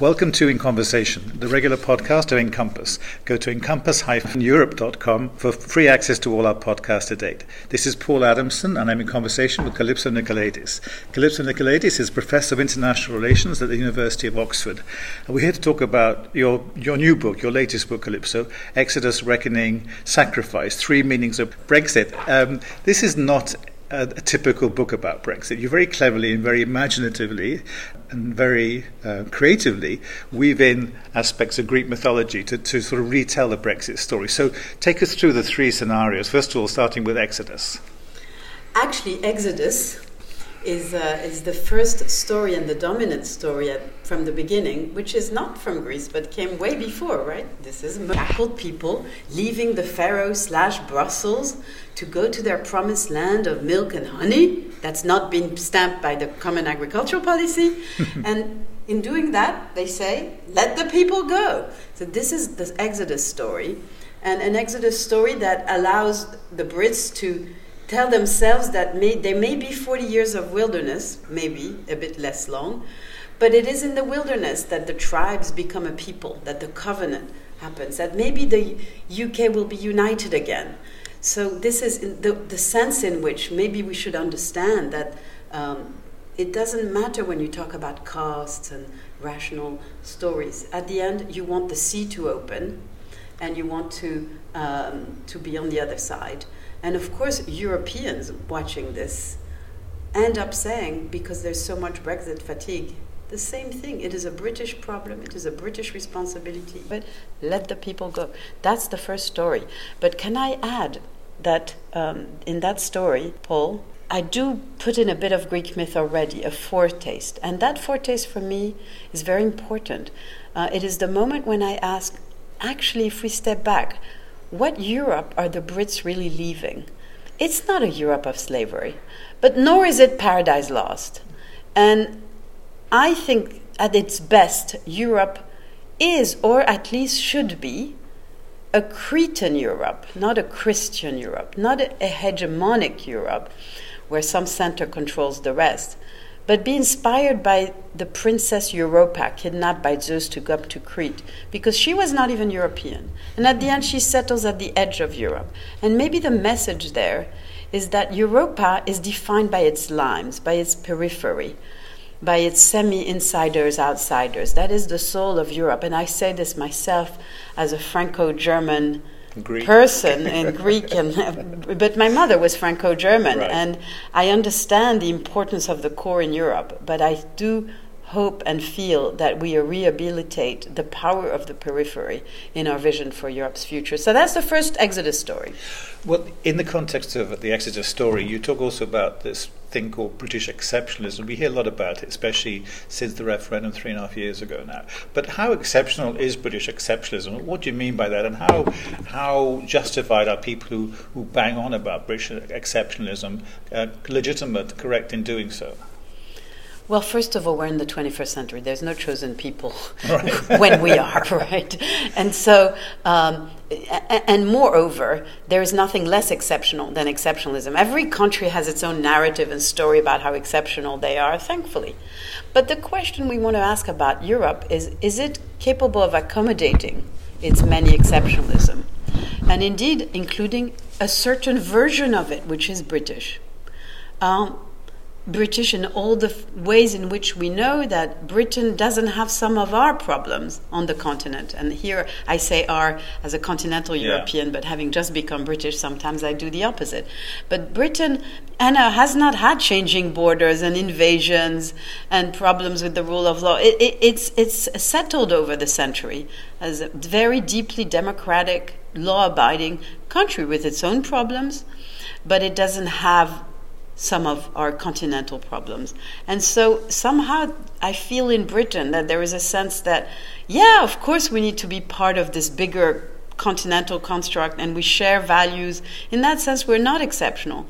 Welcome to In Conversation, the regular podcast of Encompass. Go to encompass-europe.com for free access to all our podcasts to date. This is Paul Adamson, and I'm in conversation with Kalypso Nicolaidis. Kalypso Nicolaidis is Professor of International Relations at the University of Oxford. And we're here to talk about your, your new book, your latest book, Kalypso, Exodus, Reckoning, Sacrifice, Three Meanings of Brexit. Um, this is not a, a, typical book about Brexit. You very cleverly and very imaginatively and very uh, creatively weave in aspects of Greek mythology to, to sort of retell the Brexit story. So take us through the three scenarios. First of all, starting with Exodus. Actually, Exodus is, uh, is the first story and the dominant story at, from the beginning, which is not from Greece but came way before, right? This is shackled people leaving the Pharaoh slash Brussels to go to their promised land of milk and honey. That's not been stamped by the Common Agricultural Policy. and in doing that, they say, let the people go. So this is the Exodus story. And an Exodus story that allows the Brits to tell themselves that may, there may be 40 years of wilderness, maybe a bit less long, but it is in the wilderness that the tribes become a people, that the covenant happens, that maybe the UK will be united again. So, this is the, the sense in which maybe we should understand that um, it doesn't matter when you talk about castes and rational stories. At the end, you want the sea to open and you want to, um, to be on the other side. And of course, Europeans watching this end up saying, because there's so much Brexit fatigue, the same thing. It is a British problem, it is a British responsibility. But let the people go. That's the first story. But can I add that um, in that story, Paul, I do put in a bit of Greek myth already, a foretaste. And that foretaste for me is very important. Uh, it is the moment when I ask, actually, if we step back, what Europe are the Brits really leaving? It's not a Europe of slavery, but nor is it paradise lost. And I think at its best, Europe is, or at least should be, a Cretan Europe, not a Christian Europe, not a, hegemonic Europe where some center controls the rest, but be inspired by the Princess Europa, kidnapped by Zeus to go up to Crete, because she was not even European. And at the end, she settles at the edge of Europe. And maybe the message there is that Europa is defined by its limes, by its periphery, by its semi insiders, outsiders. That is the soul of Europe. And I say this myself as a Franco German Greek. person in Greek, and, but my mother was Franco-German, right. and I understand the importance of the core in Europe. But I do hope and feel that we rehabilitate the power of the periphery in our vision for Europe's future. So that's the first Exodus story. Well, in the context of the Exodus story, you talk also about this thing called British exceptionalism. We hear a lot about it, especially since the referendum three and a half years ago now. But how exceptional is British exceptionalism? What do you mean by that? And how, how justified are people who, who bang on about British exceptionalism uh, legitimate, correct in doing so? Well, first of all, we're in the 21st century. There's no chosen people right. when we are, right? And so, um, and moreover, there is nothing less exceptional than exceptionalism. Every country has its own narrative and story about how exceptional they are, thankfully. But the question we want to ask about Europe is is it capable of accommodating its many exceptionalism? And indeed, including a certain version of it, which is British. Um, British in all the f- ways in which we know that Britain doesn't have some of our problems on the continent. And here I say "our" as a continental yeah. European, but having just become British, sometimes I do the opposite. But Britain, Anna, has not had changing borders and invasions and problems with the rule of law. It, it, it's, it's settled over the century as a very deeply democratic, law abiding country with its own problems, but it doesn't have some of our continental problems. And so somehow I feel in Britain that there is a sense that, yeah, of course we need to be part of this bigger continental construct and we share values. In that sense, we're not exceptional.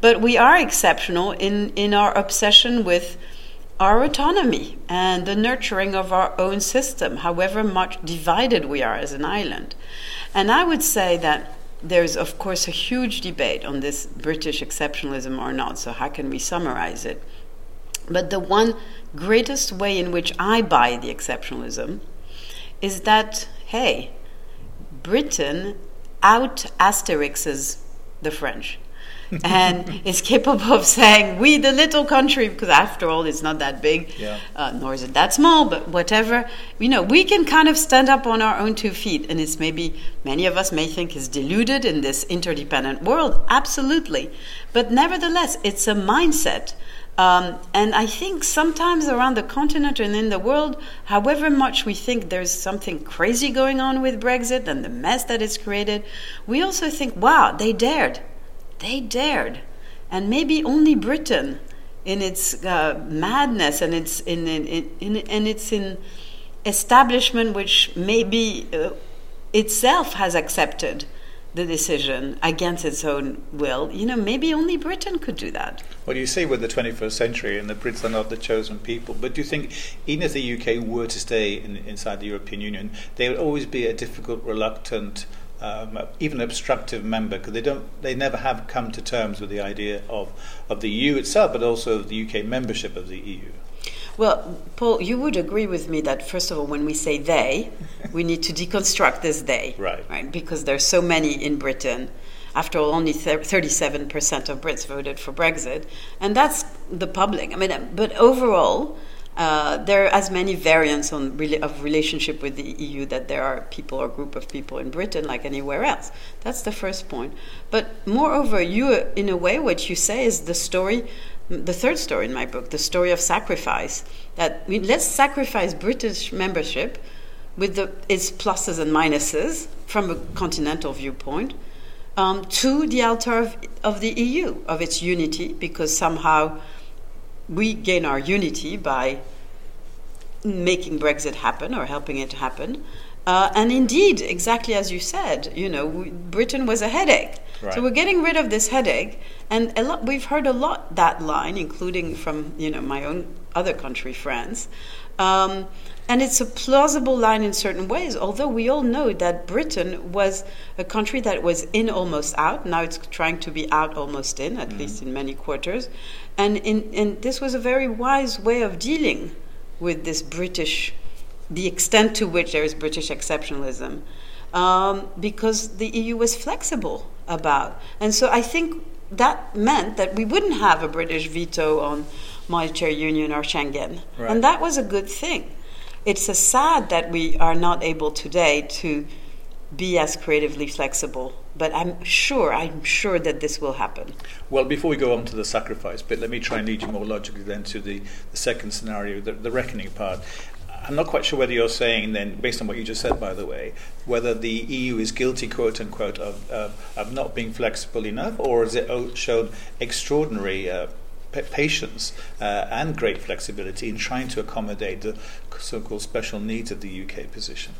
But we are exceptional in, in our obsession with our autonomy and the nurturing of our own system, however much divided we are as an island. And I would say that there's, of course, a huge debate on this British exceptionalism or not, so how can we summarize it? But the one greatest way in which I buy the exceptionalism is that, hey, Britain out Asterixes the French and is capable of saying, we, the little country, because after all, it's not that big, Yeah. uh, nor is it that small, but whatever, you know, we can kind of stand up on our own two feet. And it's maybe many of us may think is deluded in this interdependent world. Absolutely. But nevertheless, it's a mindset. Um, and I think sometimes around the continent and in the world, however much we think there's something crazy going on with Brexit and the mess that it's created, we also think, wow, they dared. They dared. And maybe only Britain, in its uh, madness and its in, in, in, in, and its in establishment, which maybe uh, itself has accepted the decision against its own will, you know, maybe only Britain could do that. Well, you say we're the 21st century and the Brits are not the chosen people, but do you think even if the UK were to stay in, inside the European Union, they would always be a difficult, reluctant, um, even obstructive member because they don't, they never have come to terms with the idea of, of the EU itself, but also of the UK membership of the EU. Well, Paul, you would agree with me that first of all, when we say they, we need to deconstruct this they, Right. Right, because there's so many in Britain. After all, only thirty-seven percent of Brits voted for Brexit, and that's the public. I mean, but overall, uh, there are as many variants on rela- of relationship with the EU that there are people or group of people in Britain, like anywhere else. That's the first point. But moreover, you, in a way, what you say is the story the third story in my book, the story of sacrifice. That we, let's sacrifice British membership with the, its pluses and minuses from a continental viewpoint um, to the altar of, of the EU, of its unity, because somehow we gain our unity by making Brexit happen or helping it happen. Uh, and indeed, exactly as you said, you know, we, Britain was a headache. Right. So we're getting rid of this headache, and a lot, we've heard a lot that line, including from you know my own other country, France. Um, and it's a plausible line in certain ways, although we all know that Britain was a country that was in almost out. Now it's trying to be out almost in, at least in many quarters. And, in, and this was a very wise way of dealing with this British, the extent to which there is British exceptionalism, um, because the EU was flexible about. And so I think that meant that we wouldn't have a British veto on monetary union or Schengen. Right. And that was a good thing. It's a sad that we are not able today to be as creatively flexible, but I'm sure, I'm sure that this will happen. Well, before we go on to the sacrifice bit, let me try and lead you more logically then to the, the second scenario, the, the reckoning part. I'm not quite sure whether you're saying then, based on what you just said, by the way, whether the EU is guilty, quote unquote, of, uh, of not being flexible enough, or has it shown extraordinary uh, pa- patience uh, and great flexibility in trying to accommodate the so-called special needs of the UK position?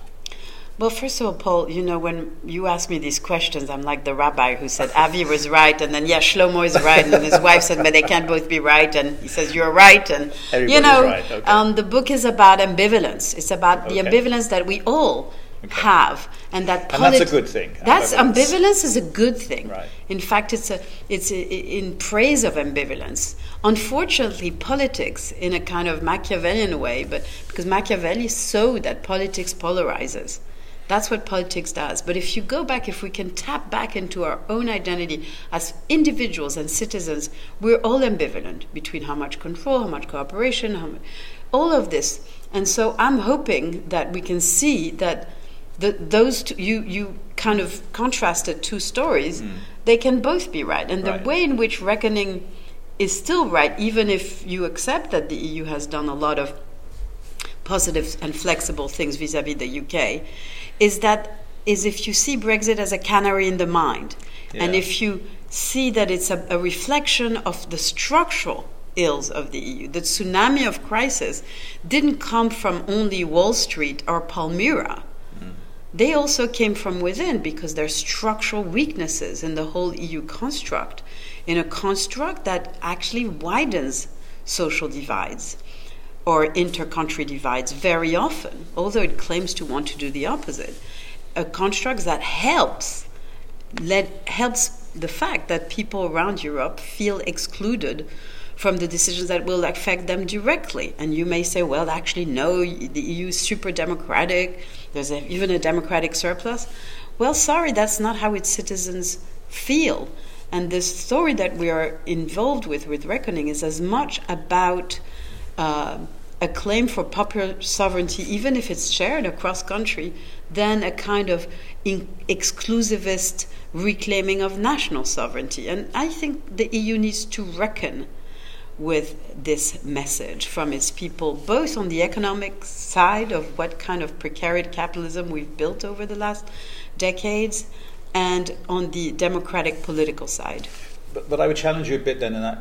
Well, first of all, Paul, you know, when you ask me these questions, I'm like the rabbi who said Avi was right, and then, yeah, Shlomo is right, and then his wife said, but they can't both be right, and he says, you're right, and, you know, right, okay. um, the book is about ambivalence. It's about the ambivalence that we all Okay. have, and that And that's a good thing, That's ambivalence. ambivalence is a good thing. Right. In fact, it's a it's a, in praise of ambivalence. Unfortunately, politics, in a kind of Machiavellian way, but because Machiavelli saw that politics polarizes. That's what politics does. But if you go back, if we can tap back into our own identity as individuals and citizens, we're all ambivalent between how much control, how much cooperation, how much, all of this. And so I'm hoping that we can see that the, those two, you, you kind of contrasted two stories, hmm. they can both be right. And Right. the way in which reckoning is still right, even if you accept that the EU has done a lot of positive and flexible things vis-à-vis the UK, is that is if you see Brexit as a canary in the mine, and if you see that it's a, a reflection of the structural ills of the EU, the tsunami of crisis didn't come from only Wall Street or Palmyra. Mm. They also came from within because there are structural weaknesses in the whole EU construct, in a construct that actually widens social divides or inter-country divides very often, although it claims to want to do the opposite. A construct that helps let, helps the fact that people around Europe feel excluded from the decisions that will affect them directly. And you may say, well, actually, no, the EU is super democratic, there's a, even a democratic surplus. Well, sorry, that's not how its citizens feel. And the story that we are involved with, with Reckoning, is as much about uh, a claim for popular sovereignty, even if it's shared across country, than a kind of exclusivist reclaiming of national sovereignty. And I think the EU needs to reckon with this message from its people, both on the economic side of what kind of precarious capitalism we've built over the last decades and on the democratic political side. But, but I would challenge you a bit then in that,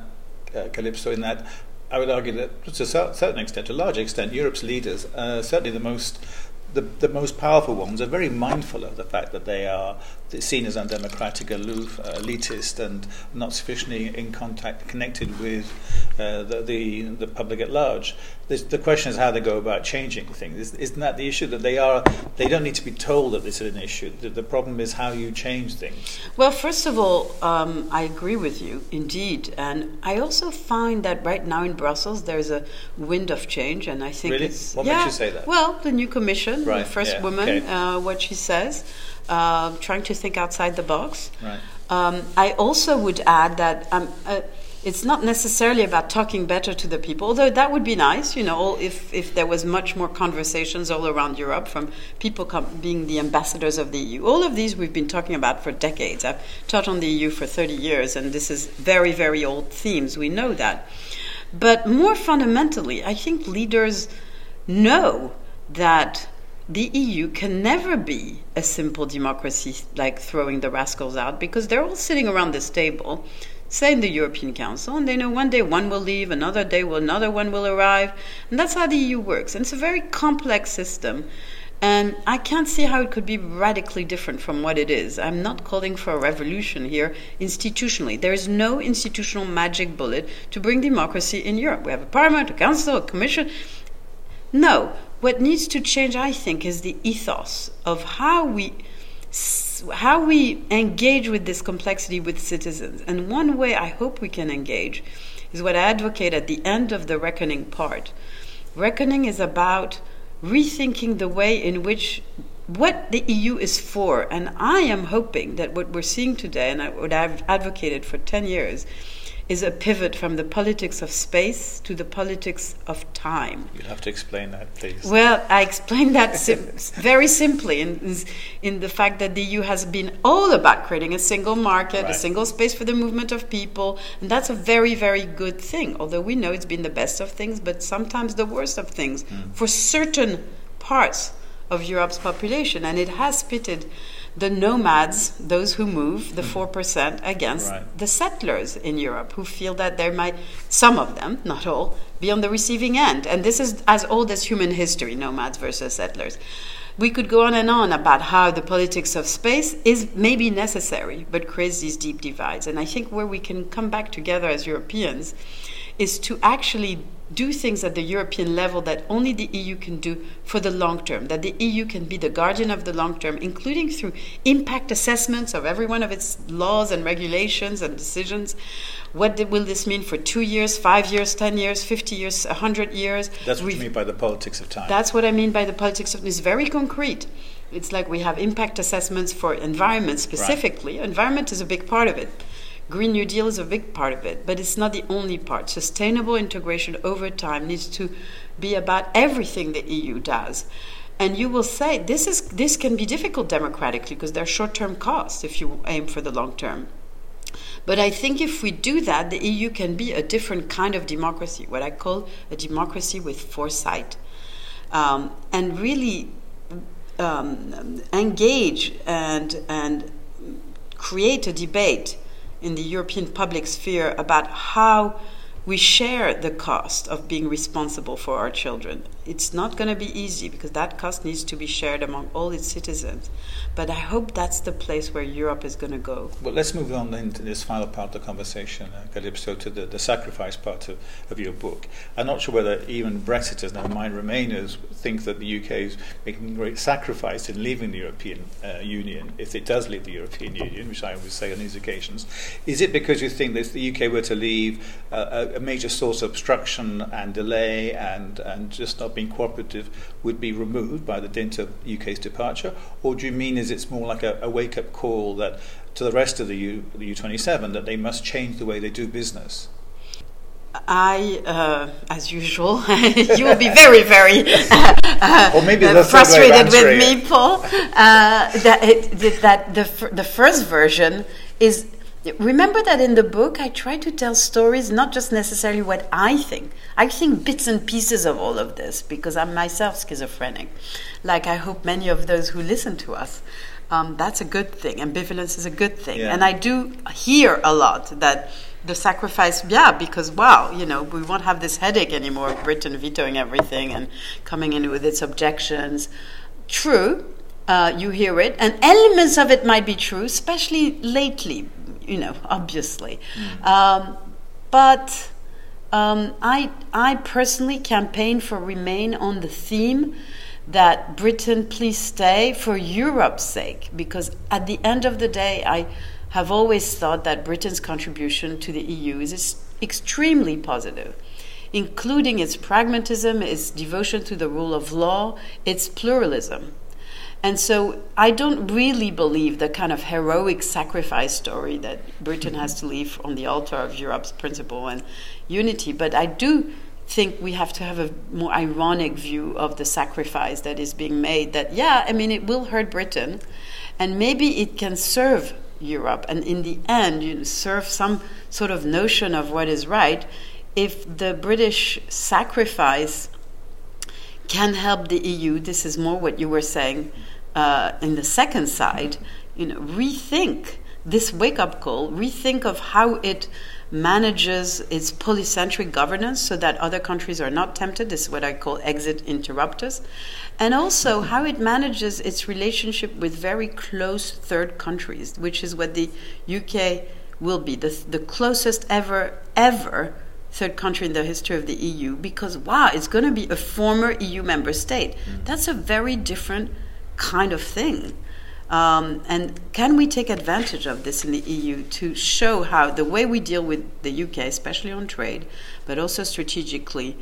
uh, Kalypso, in that I would argue that to a certain extent, to a large extent, Europe's leaders, uh, certainly the most the, the most powerful ones are very mindful of the fact that they are seen as undemocratic, aloof, uh, elitist, and not sufficiently in contact, connected with uh, the, the, the public at large. This, the question is how they go about changing things. Isn't that the issue that they are? They don't need to be told that this is an issue. The, the problem is how you change things. Well, first of all, um, I agree with you indeed, and I also find that right now in Brussels there's a wind of change, and I think really? it's what yeah, makes you say that? Well, the new commission right. the first yeah. woman, okay. uh, what she says, uh, trying to think outside the box. Right. Um, I also would add that um, uh, it's not necessarily about talking better to the people, although that would be nice, you know, if, if there was much more conversations all around Europe from people com- being the ambassadors of the EU. All of these we've been talking about for decades. I've taught on the EU for 30 years, and this is very, very old themes. We know that. But more fundamentally, I think leaders know that the EU can never be a simple democracy like throwing the rascals out because they're all sitting around this table, say in the European Council, and they know one day one will leave, another day will another one will arrive, and that's how the EU works. And it's a very complex system. And I can't see how it could be radically different from what it is. I'm not calling for a revolution here institutionally. There is no institutional magic bullet to bring democracy in Europe. We have a parliament, a council, a commission. No, what needs to change, I think, is the ethos of how we how we engage with this complexity with citizens. And one way I hope we can engage is what I advocate at the end of the reckoning part. Reckoning is about rethinking the way in which what the EU is for. And I am hoping that what we're seeing today, and what I've advocated for 10 years, is a pivot from the politics of space to the politics of time. You'll have to explain that, please. Well, I explain that sim- very simply in, in the fact that the EU has been all about creating a single market, right. a single space for the movement of people, and that's a very, very good thing. Although we know it's been the best of things, but sometimes the worst of things mm. for certain parts of Europe's population, and it has pitted the nomads, those who move, the mm-hmm. 4%, against right. the settlers in Europe who feel that there might, some of them, not all, be on the receiving end. And this is as old as human history nomads versus settlers. We could go on and on about how the politics of space is maybe necessary, but creates these deep divides. And I think where we can come back together as Europeans is to actually do things at the European level that only the EU can do for the long term, that the EU can be the guardian of the long term, including through impact assessments of every one of its laws and regulations and decisions. What will this mean for two years, five years, ten years, 50 years, 100 years? That's what We've, you mean by the politics of time. That's what I mean by the politics of time. It's very concrete. It's like we have impact assessments for environment specifically. Right. Environment is a big part of it Green New Deal is a big part of it, but it's not the only part. Sustainable integration over time needs to be about everything the EU does. And you will say this is this can be difficult democratically because there are short-term costs if you aim for the long term. But I think if we do that, the EU can be a different kind of democracy, what I call a democracy with foresight, um, and really um, engage and and create a debate in the European public sphere about how we share the cost of being responsible for our children. It's not going to be easy because that cost needs to be shared among all its citizens. But I hope that's the place where Europe is going to go. Well, let's move on into this final part of the conversation, uh, Kalypso, to the, the sacrifice part of, of your book. I'm not sure whether even Brexiters, never mind Remainers, think that the UK is making a great sacrifice in leaving the European uh, Union, if it does leave the European Union, which I always say on these occasions. Is it because you think that if the UK were to leave, uh, a, a major source of obstruction and delay and, and just not being cooperative would be removed by the dint of UK's departure? Or do you mean is it's more like a, a wake up call that to the rest of the, U, the U27 that they must change the way they do business? I, uh, as usual, you will be very, very uh, or maybe uh, frustrated with me, Paul. Uh, that, it, that the, the first version is Remember that in the book, I try to tell stories, not just necessarily what I think. I think bits and pieces of all of this because I'm myself schizophrenic, like I hope many of those who listen to us. Um, that's a good thing. Ambivalence is a good thing. Yeah. And I do hear a lot that the sacrifice, yeah, because wow, you know, we won't have this headache anymore of Britain vetoing everything and coming in with its objections. True, uh, you hear it, and elements of it might be true, especially lately, you know, obviously. Mm. Um, but um, I, I personally campaign for Remain on the theme that Britain please stay for Europe's sake, because at the end of the day, I have always thought that Britain's contribution to the EU is extremely positive, including its pragmatism, its devotion to the rule of law, its pluralism. And so I don't really believe the kind of heroic sacrifice story that Britain has to leave on the altar of Europe's principle and unity. But I do think we have to have a more ironic view of the sacrifice that is being made. That, yeah, I mean, it will hurt Britain, and maybe it can serve Europe, and in the end, you know, serve some sort of notion of what is right if the British sacrifice can help the EU. This is more what you were saying uh, in the second side, you know, rethink this wake up call, rethink of how it manages its polycentric governance so that other countries are not tempted. This is what I call exit interrupters. And also how it manages its relationship with very close third countries, which is what the UK will be the, the closest ever, ever third country in the history of the EU because, wow, it's going to be a former EU member state. Mm. That's a very different kind of thing. Um, and can we take advantage of this in the EU to show how the way we deal with the UK, especially on trade, but also strategically,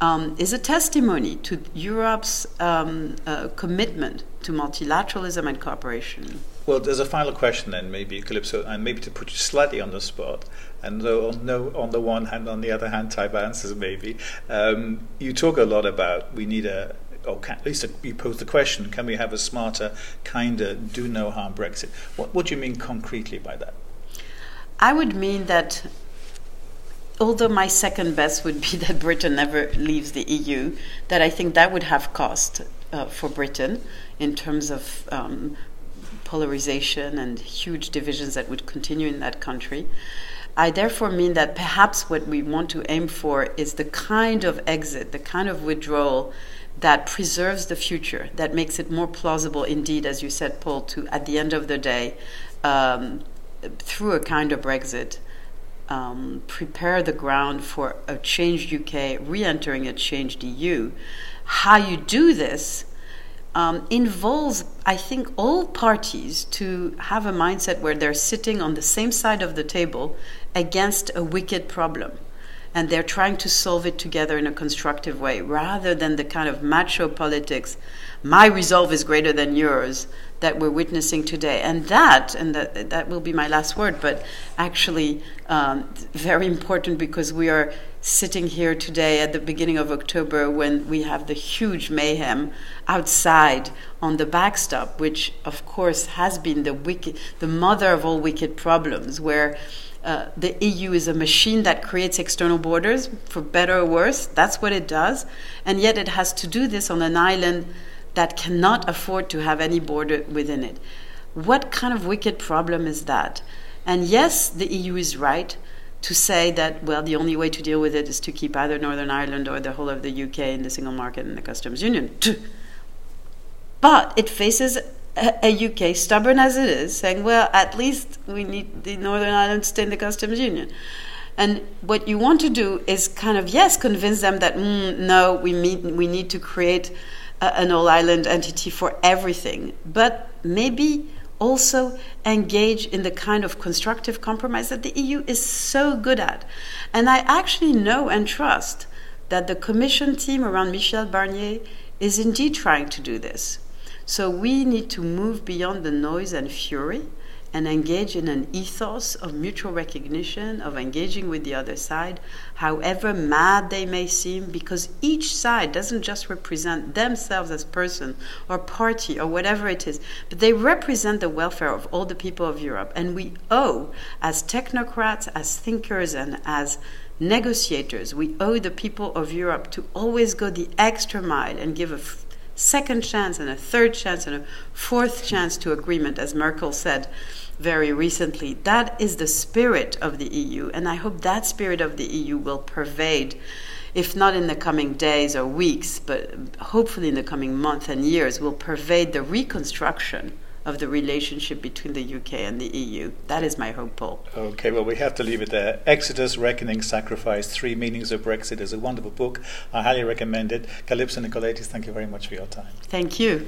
um, is a testimony to Europe's um, uh, commitment to multilateralism and cooperation? Well, there's a final question then, maybe, Kalypso, and maybe to put you slightly on the spot, and though no on the one hand, on the other hand type answers, maybe. Um, you talk a lot about we need a, or can, at least you pose the question, can we have a smarter, kinder, do no harm Brexit? What, what do you mean concretely by that? I would mean that although my second best would be that Britain never leaves the EU, that I think that would have cost uh, for Britain in terms of um, polarization and huge divisions that would continue in that country. I therefore mean that perhaps what we want to aim for is the kind of exit, the kind of withdrawal that preserves the future, that makes it more plausible, indeed, as you said, Paul, to at the end of the day, um, through a kind of Brexit, um, prepare the ground for a changed UK re entering a changed EU. How you do this um, involves, I think, all parties to have a mindset where they're sitting on the same side of the table against a wicked problem. And they're trying to solve it together in a constructive way rather than the kind of macho politics my resolve is greater than yours that we're witnessing today. And that and that, that will be my last word but actually um, very important because we are sitting here today at the beginning of october when we have the huge mayhem outside on the backstop which of course has been the wicked the mother of all wicked problems where uh, the EU is a machine that creates external borders, for better or worse. That's what it does. And yet it has to do this on an island that cannot afford to have any border within it. What kind of wicked problem is that? And yes, the EU is right to say that, well, the only way to deal with it is to keep either Northern Ireland or the whole of the UK in the single market and the customs union. But it faces a, UK, stubborn as it is, saying, well, at least we need the Northern Ireland to stay in the customs union. And what you want to do is kind of, yes, convince them that, mm, no, we, meet, we need to create a, an all island entity for everything. But maybe also engage in the kind of constructive compromise that the EU is so good at. And I actually know and trust that the Commission team around Michel Barnier is indeed trying to do this. So we need to move beyond the noise and fury and engage in an ethos of mutual recognition, of engaging with the other side, however mad they may seem, because each side doesn't just represent themselves as person or party or whatever it is, but they represent the welfare of all the people of Europe. And we owe, as technocrats, as thinkers, and as negotiators, we owe the people of Europe to always go the extra mile and give a second chance and a third chance and a fourth chance to agreement, as Merkel said very recently. That is the spirit of the EU, and I hope that spirit of the EU will pervade, if not in the coming days or weeks, but hopefully in the coming months and years, will pervade the reconstruction of the relationship between the UK and the EU. That is my hope Paul. Okay, well, we have to leave it there. Exodus, Reckoning, Sacrifice, Three Meanings of Brexit is a wonderful book. I highly recommend it. Kalypso Nicolaidis, thank you very much for your time. Thank you.